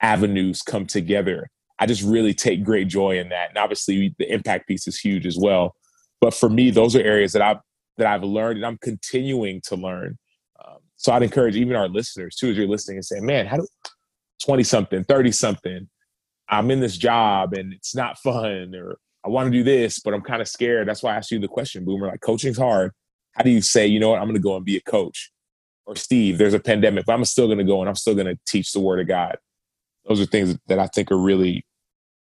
avenues come together. I just really take great joy in that. And obviously the impact piece is huge as well. But for me, those are areas that I've that I've learned and I'm continuing to learn. Um, so I'd encourage even our listeners too, as you're listening and saying, man, how do 20 something, 30 something, I'm in this job and it's not fun or I want to do this, but I'm kind of scared. That's why I asked you the question, Boomer. Like coaching's hard. How do you say, you know what, I'm to go and be a coach? Or Steve, there's a pandemic, but I'm still to go and I'm still to teach the word of God. Those are things that I think are really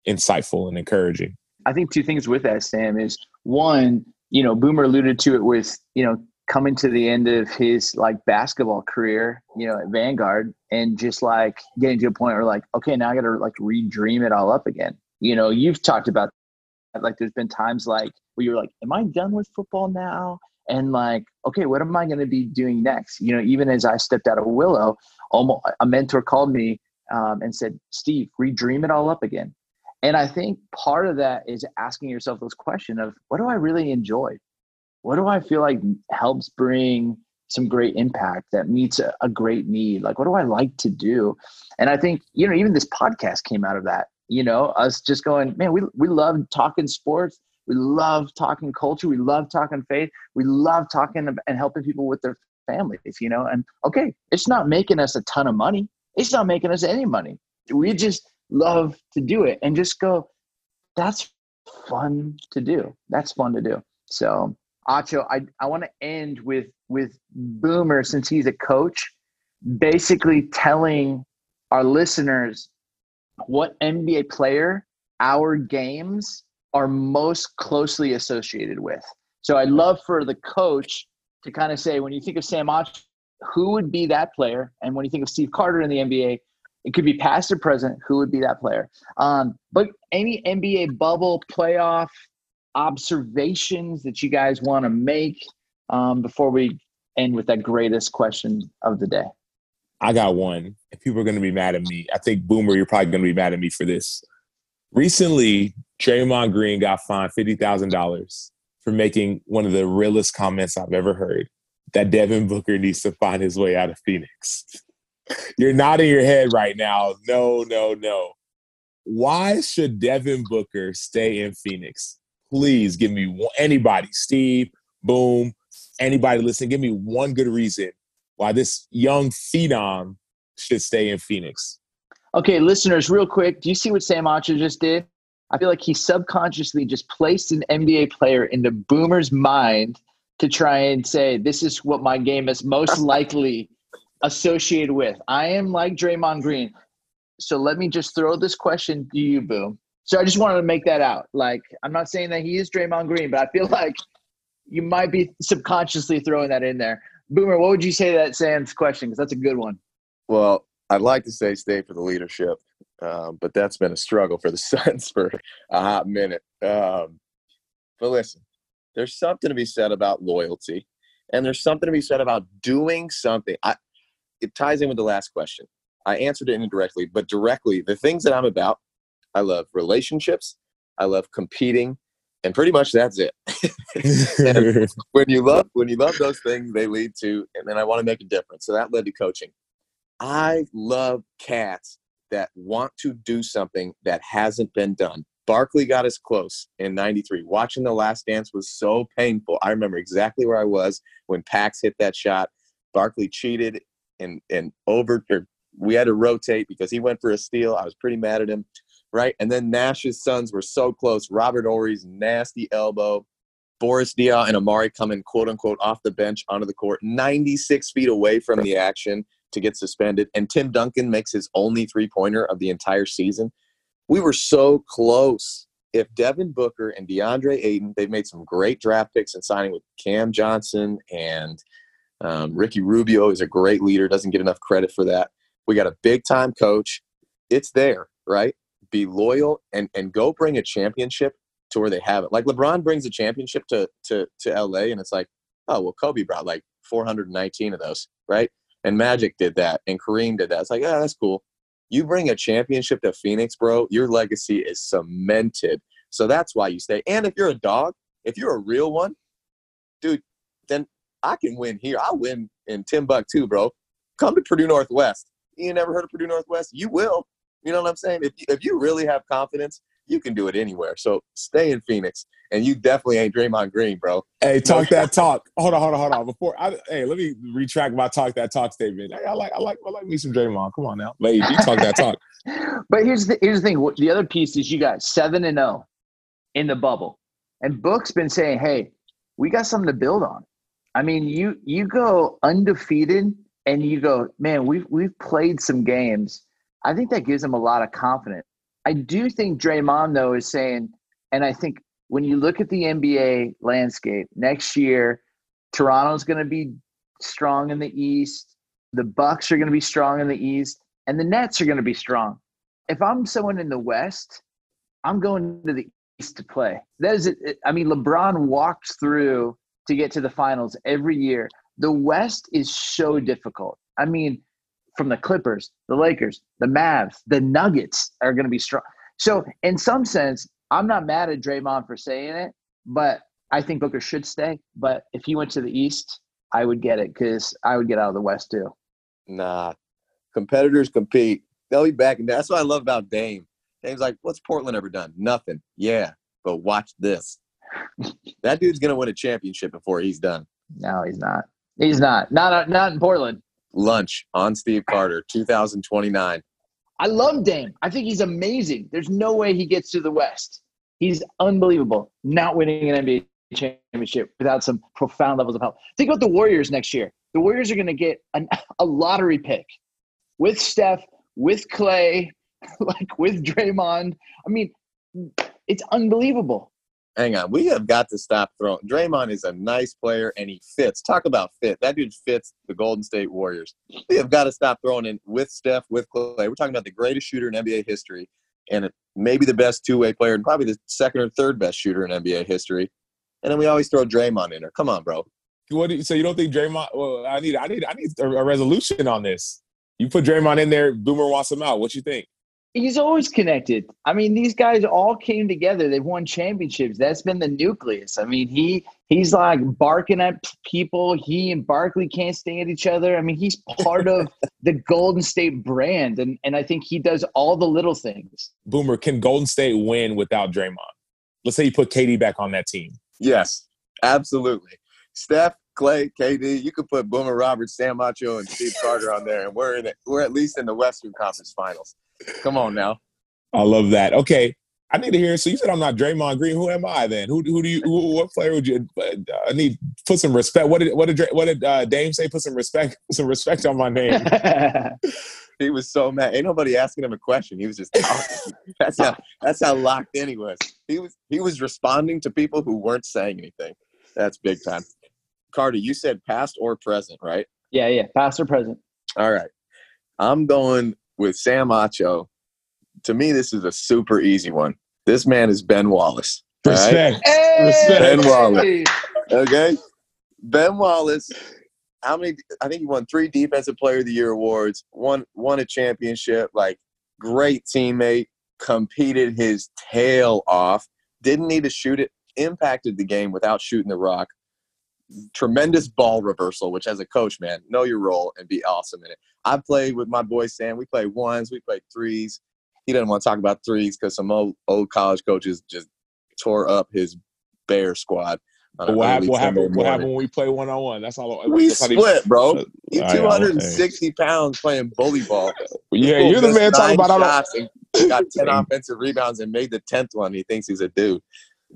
insightful and encouraging. I think two things with that, Sam, is one, you know, Boomer alluded to it with, you know, coming to the end of his like basketball career, you know, at Vanguard and just like getting to a point where like, okay, now I got to like redream it all up again. You know, you've talked about like there's been times like where you're like, am I done with football now? And like, okay, what am I to be doing next? You know, even as I stepped out of Willow, almost a mentor called me um, and said, Steve, redream it all up again. And I think part of that is asking yourself those questions of what do I really enjoy? What do I feel like helps bring some great impact that meets a, a great need? Like, what do I like to do? And I think, you know, even this podcast came out of that, you know, us just going, man, we, we love talking sports. We love talking culture. We love talking faith. We love talking and helping people with their families, you know, and okay, it's not making us a ton of money. It's not making us any money. We just, love to do it and just go, that's fun to do. That's fun to do. So Acho, I, I want to end with with Boomer since he's a coach, basically telling our listeners what NBA player our games are most closely associated with. So I'd love for the coach to kind of say, when you think of Sam Acho, who would be that player? And when you think of Steve Carter in the NBA, it could be past or present. Who would be that player? Um, but any NBA bubble playoff observations that you guys want to make um, before we end with that greatest question of the day? I got one. If people are going to be mad at me, I think Boomer, you're probably going to be mad at me for this. Recently, Draymond Green got fined fifty thousand dollars for making one of the realest comments I've ever heard that Devin Booker needs to find his way out of Phoenix. You're nodding your head right now. No, no, no. why should Devin Booker stay in Phoenix? Please give me one, anybody, Steve, Boom, anybody listening, give me one good reason why this young phenom should stay in Phoenix. Okay, listeners, real quick, do you see what Sam Acho just did? I feel like he subconsciously just placed an NBA player into Boomer's mind to try and say, this is what my game is most likely associated with. I am like Draymond Green. So let me just throw this question to you, Boom. So I just wanted to make that out. Like, I'm not saying that he is Draymond Green, but I feel like you might be subconsciously throwing that in there. Boomer, what would you say to that Sam's question? Because that's a good one. Well, I'd like to say stay for the leadership, um, but that's been a struggle for the Suns for a hot minute. Um, but listen, there's something to be said about loyalty, and there's something to be said about doing something. I, it ties in with the last question. I answered it indirectly, but directly, the things that I'm about, I love relationships, I love competing, and pretty much that's it. when you love when you love those things, they lead to, and then I want to make a difference. So that led to coaching. I love cats that want to do something that hasn't been done. Barkley got us close in 93. Watching The Last Dance was so painful. I remember exactly where I was when Pax hit that shot. Barkley cheated and and over or we had to rotate because he went for a steal. I was pretty mad at him, right? And then Nash's Suns were so close. Robert Horry's nasty elbow, Boris Diaw and Amar'e coming quote unquote off the bench onto the court, 96 feet away from the action to get suspended. And Tim Duncan makes his only three pointer of the entire season. We were so close. If Devin Booker and DeAndre Ayton, they've made some great draft picks and signing with Cam Johnson and um, Ricky Rubio is a great leader, doesn't get enough credit for that. We got a big time coach. It's there, right? Be loyal and, and go bring a championship to where they have it. Like LeBron brings a championship to, to, to LA, and it's like, oh, well, Kobe brought like 419 of those, right? And Magic did that, and Kareem did that. It's like, yeah, that's cool. You bring a championship to Phoenix, bro, your legacy is cemented. So that's why you stay. And if you're a dog, if you're a real one, dude, then I can win here. I win in Timbuktu, bro. Come to Purdue Northwest. You never heard of Purdue Northwest? You will. You know what I'm saying? If you, if you really have confidence, you can do it anywhere. So stay in Phoenix, and you definitely ain't Draymond Green, bro. Hey, talk that talk. Hold on, hold on, hold on. Before I, hey, let me retract my talk that talk statement. I, I like, I like, I like me some Draymond. Come on now, lady, you talk that talk. but here's the here's the thing. The other piece is you got seven and zero oh in the bubble, and Book's been saying, hey, we got something to build on. I mean, you you go undefeated and you go, man, we've we've played some games. I think that gives them a lot of confidence. I do think Draymond though is saying, and I think when you look at the NBA landscape next year, Toronto's going to be strong in the East. The Bucks are going to be strong in the East, and the Nets are going to be strong. If I'm someone in the West, I'm going to the East to play. That is. I mean, LeBron walked through to get to the finals every year. The West is so difficult. I mean, from the Clippers, the Lakers, the Mavs, the Nuggets are going to be strong. So, in some sense, I'm not mad at Draymond for saying it, but I think Booker should stay. But if he went to the East, I would get it because I would get out of the West too. Nah, competitors compete. They'll be back. And that's what I love about Dame. Dame's like, what's Portland ever done? Nothing. Yeah, but watch this that dude's gonna win a championship before he's done. No, he's not. He's not. Not not in Portland. Lunch on Steve Carter, 2029. I love Dame. I think he's amazing. There's no way he gets to the West. He's unbelievable. Not winning an NBA championship without some profound levels of help. Think about the Warriors next year. The Warriors are going to get an, a lottery pick with Steph, with Clay, like with Draymond. I mean, it's unbelievable hang on. We have got to stop throwing. Draymond is a nice player and he fits. Talk about fit. That dude fits the Golden State Warriors. We have got to stop throwing in with Steph, with Clay. We're talking about the greatest shooter in NBA history and maybe the best two way player and probably the second or third best shooter in NBA history. And then we always throw Draymond in there. Come on, bro. What do you, so you don't think Draymond? Well, I need I need I need a, a resolution on this. You put Draymond in there, Boomer wants him out. What you think? He's always connected. I mean, these guys all came together. They've won championships. That's been the nucleus. I mean, he he's like barking at people. He and Barkley can't stand each other. I mean, he's part of the Golden State brand, and and I think he does all the little things. Boomer, can Golden State win without Draymond? Let's say you put KD back on that team. Yes, absolutely. Steph, Clay, KD, you could put Boomer Roberts, Sam Acho, and Steve Carter on there, and we're in it. We're at least in the Western Conference Finals. Come on now. I love that. Okay, I need to hear. So you said I'm not Draymond Green. Who am I then? Who who do you? Who, what player would you? Uh, I need put some respect. What did what did what did uh, Dame say? Put some respect. Put some respect on my name. he was so mad. Ain't nobody asking him a question. He was just talking. that's how that's how locked in he was. He was he was responding to people who weren't saying anything. That's big time. Carter, you said past or present, right? Yeah, yeah, past or present. All right. I'm going with Sam Acho. To me, this is a super easy one. This man is Ben Wallace. Respect. Right? Hey! Respect. Ben Wallace. Okay. Ben Wallace. How many? I think he won three Defensive Player of the Year awards. Won won a championship. Like great teammate. Competed his tail off. Didn't need to shoot it. Impacted the game without shooting the rock tremendous ball reversal, which as a coach, man, know your role and be awesome in it. I played with my boy Sam. We play ones, we play threes. He doesn't want to talk about threes because some old, old college coaches just tore up his bear squad. What happened, what, happened, what happened when we play one on one? That's all. We that's split, bro. You 260 pounds playing bully ball. yeah, you're the man talking about. Shots and got 10 offensive rebounds and made the 10th one. He thinks he's a dude.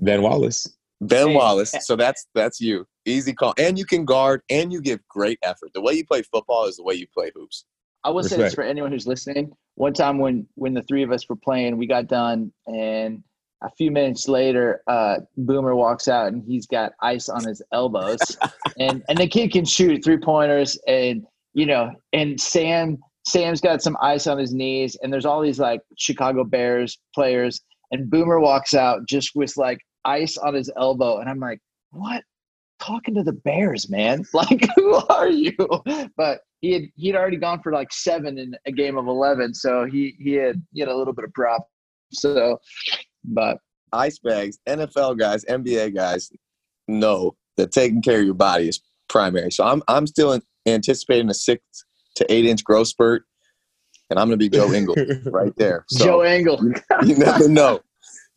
Ben Wallace. Ben Wallace. Eh so that's that's you. Easy call. And you can guard and you give great effort. The way you play football is the way you play hoops. I will say this for anyone who's listening. One time when when the three of us were playing, we got done and a few minutes later, uh, Boomer walks out and he's got ice on his elbows. and and the kid can shoot three pointers and you know, and Sam Sam's got some ice on his knees, and there's all these like Chicago Bears players, and Boomer walks out just with like ice on his elbow, and I'm like, what? Talking to the Bears, man. Like, who are you? But he had he'd already gone for like seven in a game of eleven, so he he had you know a little bit of prop. So, but ice bags, NFL guys, NBA guys know that taking care of your body is primary. So I'm I'm still anticipating a six to eight inch growth spurt, and I'm going to be Joe Ingles right there. So Joe Ingles. you never know.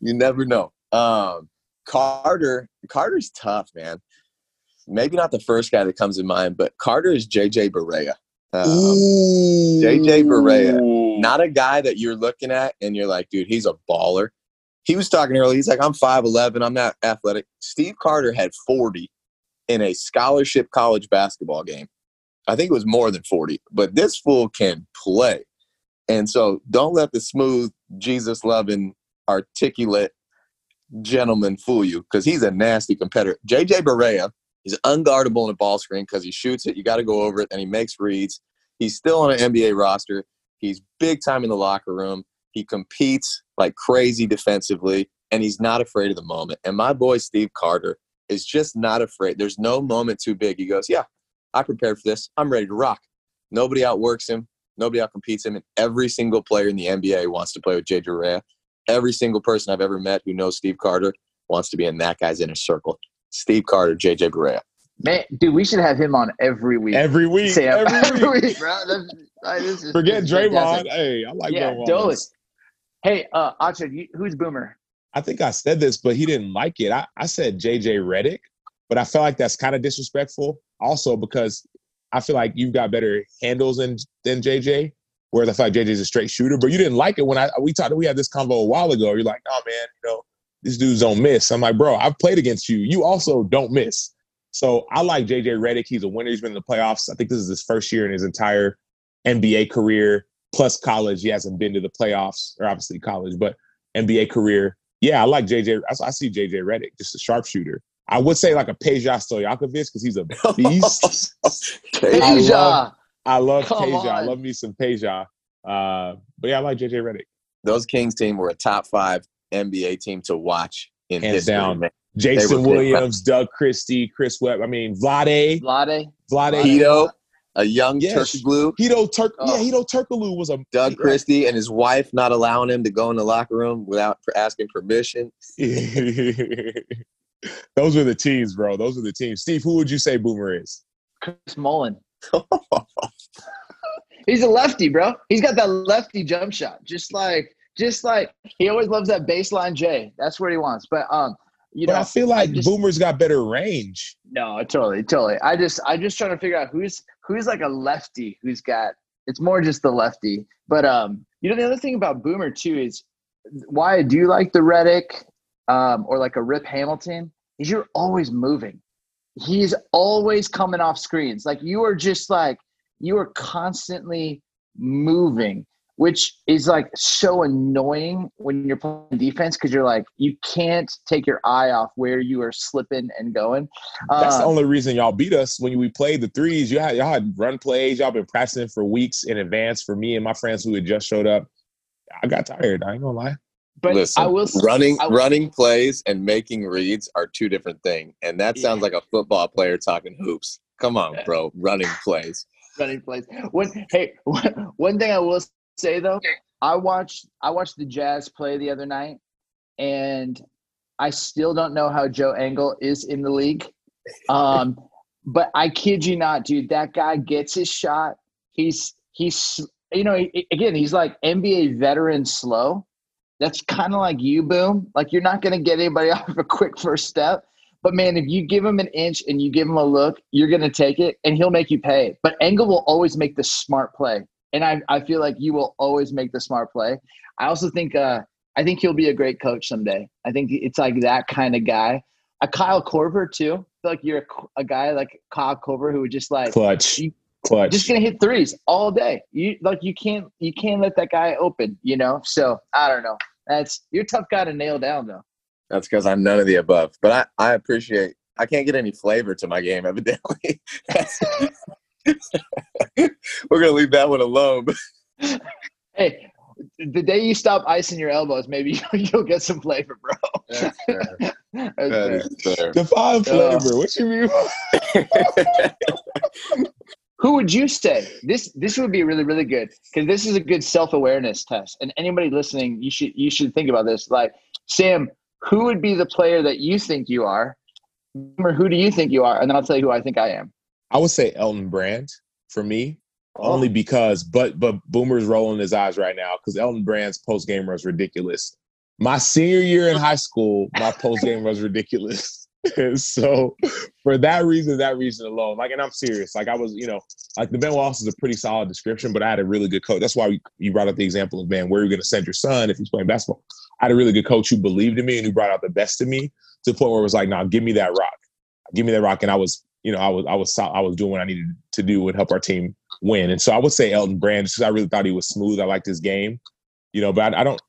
You never know. Um, Carter, Carter's tough, man. Maybe not the first guy that comes in mind, but Carter is JJ Barea. Um, JJ Barea, not a guy that you're looking at and you're like, dude, he's a baller. He was talking earlier. He's like, I'm 5'11, I'm not athletic. Steve Carter had 40 in a scholarship college basketball game. I think it was more than 40, but this fool can play. And so don't let the smooth, Jesus loving, articulate gentleman fool you because he's a nasty competitor. JJ Barea, he's unguardable in a ball screen because he shoots it. You got to go over it, and he makes reads. He's still on an NBA roster. He's big time in the locker room. He competes like crazy defensively, and he's not afraid of the moment. And my boy Steve Carter is just not afraid. There's no moment too big. He goes, Yeah, I prepared for this. I'm ready to rock. Nobody outworks him. Nobody outcompetes him. And every single player in the NBA wants to play with JJ Barea every single person I've ever met who knows Steve Carter wants to be in that guy's inner circle. Steve Carter, JJ Barea. Man, dude, we should have him on every week. Every week. Sam. Every, every week, bro. That's, Forget Draymond. Hey, I like yeah, Draymond. Hey, uh, Acho, who's Boomer? I think I said this, but he didn't like it. I, I said JJ Redick, but I felt like that's kind of disrespectful. Also, because I feel like you've got better handles than than JJ. Whereas I feel like JJ's a straight shooter, but you didn't like it when I we talked. We had this convo a while ago. You're like, oh man, you know, these dudes don't miss. I'm like, bro, I've played against you. You also don't miss. So I like JJ Redick. He's a winner. He's been in the playoffs. I think this is his first year in his entire NBA career, plus college. He hasn't been to the playoffs, or obviously college, but NBA career. Yeah, I like JJ. I, I see JJ Redick, just a sharpshooter. I would say like a Peja Stojakovic because he's a beast. Peja. I love Peja. I love me some Peja. Uh, but yeah, I like JJ Redick. Those Kings team were a top five NBA team to watch in Hands history. Down. Jason Williams, Doug Christie, Chris Webb. I mean, Vlade. Vlade. Vlade. Hedo. a young Yes. Turkoglu, Hedo Turk, Oh. yeah, Hedo Turkoglu was a Doug Christie, and his wife not allowing him to go in the locker room without asking permission. Those were the teams, bro. Those were the teams. Steve, who would you say Boomer is? Chris Mullin. He's a lefty, bro. He's got that lefty jump shot. Just like, just like he always loves that baseline J. That's what he wants. But um, you But know, I feel like just- Boomer's got better range. no, totally, totally. I just, I just trying to figure out who's who's like a lefty who's got. It's more just the lefty. But um, you know, the other thing about Boomer too is why I do like the Redick um, or like a Rip Hamilton is you're always moving. He's always coming off screens. Like you are just like you are constantly moving, which is like so annoying when you're playing defense because you're like you can't take your eye off where you are slipping and going. That's the Um, only reason y'all beat us when we played the threes. You had y'all had run plays. Y'all been practicing for weeks in advance. For me and my friends who had just showed up, I got tired. I ain't gonna lie. but Listen, I will running I- running plays and making reads are two different things, and that sounds Yeah. like a football player talking hoops. Come on, Yeah. bro, running plays. running plays. One, hey, one, one thing I will say though, I watched I watched the Jazz play the other night, and I still don't know how Joe Ingles is in the league. Um, but I kid you not, dude, that guy gets his shot. He's he's you know he- again he's like NBA veteran slow. That's kind of like you, boom. Like you're not going to get anybody off of a quick first step. But man, if you give him an inch and you give him a look, you're going to take it and he'll make you pay. But Ingles will always make the smart play. And I, I feel like you will always make the smart play. I also think uh, I think he'll be a great coach someday. I think it's like that kind of guy. A Kyle Korver too. I feel like you're a, a guy like Kyle Korver who would just like Clutch, You- clutch. just gonna hit threes all day. You like you can't you can't let that guy open. You know. So I don't know. That's you're a tough guy to nail down though. That's because I'm none of the above. But I, I appreciate. I can't get any flavor to my game, evidently. We're gonna leave that one alone. Hey, the day you stop icing your elbows, maybe you'll get some flavor, bro. That's fair. That's That fair. is fair. Define uh, flavor. what you mean? Who would you say this? This would be really, really good because this is a good self-awareness test. And anybody listening, you should you should think about this. Like Sam, who would be the player that you think you are, or who do you think you are? And then I'll tell you who I think I am. I would say Elton Brand for me, Oh. only because but but Boomer's rolling his eyes right now because Elton Brand's post game was ridiculous. My senior year in high school, my post game was ridiculous. so for that reason, that reason alone, like, and I'm serious. Like I was, you know, like the Ben Wallace is a pretty solid description, but I had a really good coach. That's why you brought up the example of man, where are you going to send your son if he's playing basketball? I had a really good coach who believed in me and who brought out the best in me to the point where it was like, nah, give me that rock, give me that rock, and I was, you know, I was, I was, I was doing what I needed to do and help our team win. And so I would say Elton Brand because I really thought he was smooth. I liked his game, you know, but I, I don't,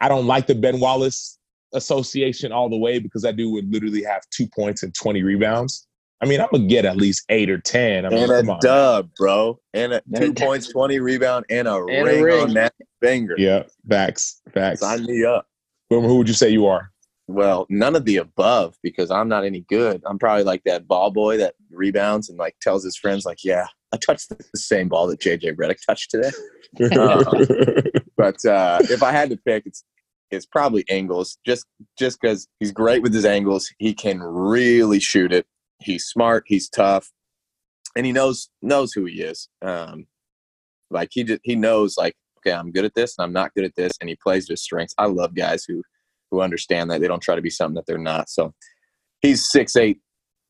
I don't like the Ben Wallace association all the way because that dude would literally have two points and 20 rebounds. I mean, I'm gonna get at least eight or 10. I mean, and come a on. dub, bro. And a And two a- points, 20 rebound, and a, a ring, ring. on that finger. Yeah, facts, facts. Sign me up. Boomer, who would you say you are? Well, none of the above because I'm not any good. I'm probably like that ball boy that rebounds and like tells his friends, like, yeah, I touched the same ball that JJ Redick touched today. But uh, if I had to pick, it's it's probably Ingles. Just just because he's great with his angles, he can really shoot it. He's smart. He's tough, and he knows knows who he is. Um, like he just, he knows like okay, I'm good at this and I'm not good at this, and he plays to his strengths. I love guys who who understand that they don't try to be something that they're not. So he's 6'8",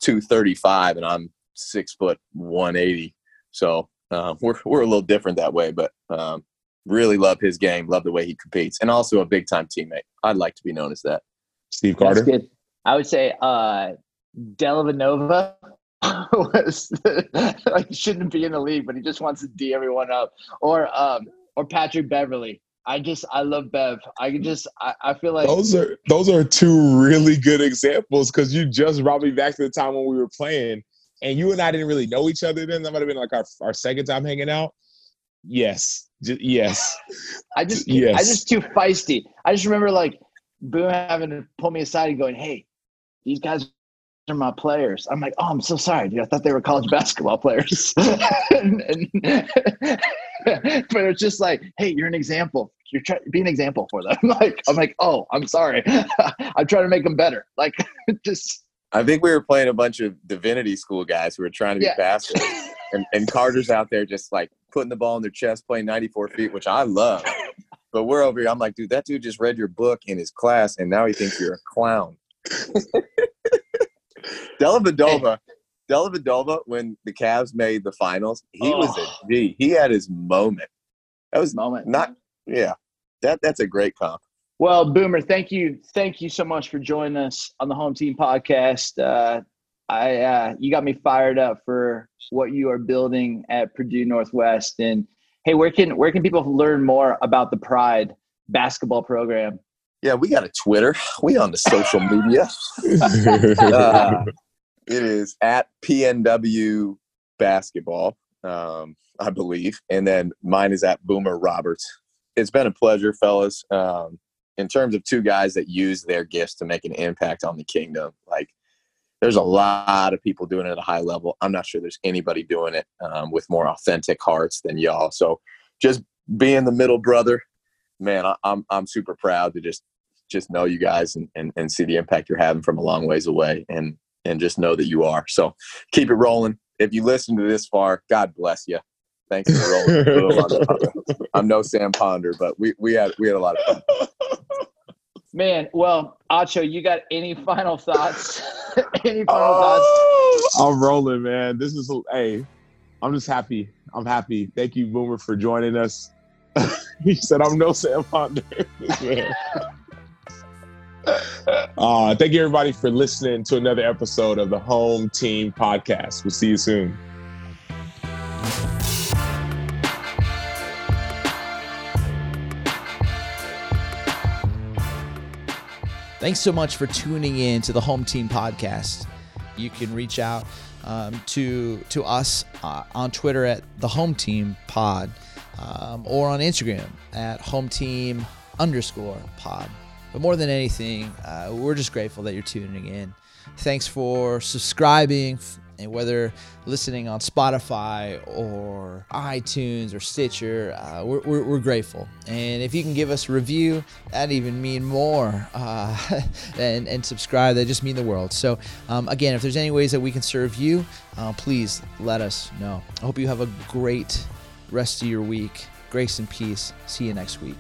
235, and I'm six foot one eighty. So uh, we're we're a little different that way, but um, really love his game, love the way he competes, and also a big time teammate. I'd like to be known as that. Steve That's Carter. good. I would say uh Dellavedova was like shouldn't be in the league, but he just wants to D everyone up. Or um or Patrick Beverley. I just I love Bev. I can just I, I feel like Those are those are two really good examples because you just brought me back to the time when we were playing, and you and I didn't really know each other then. That might have been like our, our second time hanging out. Yes, J- yes. I just I just too feisty. I just remember like Boone having to pull me aside and going, Hey, these guys are my players. I'm like, oh, I'm so sorry, dude. I thought they were college basketball players. and, and, but it's just like, hey, you're an example. You're trying to be an example for them. like, I'm like, oh, I'm sorry. I'm trying to make them better. Like, just. I think we were playing a bunch of divinity school guys who were trying to be yeah. faster. and, and Carter's out there just like putting the ball in their chest, playing 94 feet, which I love. But we're over here. I'm like, dude, that dude just read your book in his class, and now he thinks you're a clown. Dellavedova, Dellavedova, when the Cavs made the finals, he oh. was a oh. He had his moment. That was moment. Not yeah. That that's a great comp. Well, Boomer, thank you, thank you so much for joining us on the Home Team Podcast. Uh, I uh, you got me fired up for what you are building at Purdue Northwest. And hey, where can where can people learn more about the Pride basketball program? Yeah, we got a Twitter. We on the social media. uh, it is at PNW Basketball, um, I believe, and then mine is at Boomer Roberts. It's been a pleasure, fellas. Um, in terms of two guys that use their gifts to make an impact on the kingdom, like there's a lot of people doing it at a high level. I'm not sure there's anybody doing it um, with more authentic hearts than y'all. So just being the middle brother, man, I, I'm I'm super proud to just just know you guys and, and, and see the impact you're having from a long ways away and and just know that you are. So keep it rolling. If you listen to this far, God bless you. Thanks for rolling. I'm no Sam Ponder, but we, we had we had a lot of fun. Man, well, Acho, you got any final thoughts? any final oh, thoughts? I'm rolling, man. This is hey, I'm just happy. I'm happy. Thank you, Boomer, for joining us. he said, "I'm no Sam Ponder." uh, thank you, everybody, for listening to another episode of the Home Team Podcast. We'll see you soon. Thanks so much for tuning in to the Home Team Podcast. You can reach out um, to to us uh, on Twitter at the Home Team Pod um, or on Instagram at Home Team underscore Pod. But more than anything, uh, we're just grateful that you're tuning in. Thanks for subscribing, and whether listening on Spotify or iTunes or Stitcher, uh, we're, we're, we're, grateful. And if you can give us a review, that even mean more. Uh, and, and subscribe, that just mean the world. So um, again, if there's any ways that we can serve you, uh, please let us know. I hope you have a great rest of your week. Grace and peace. See you next week.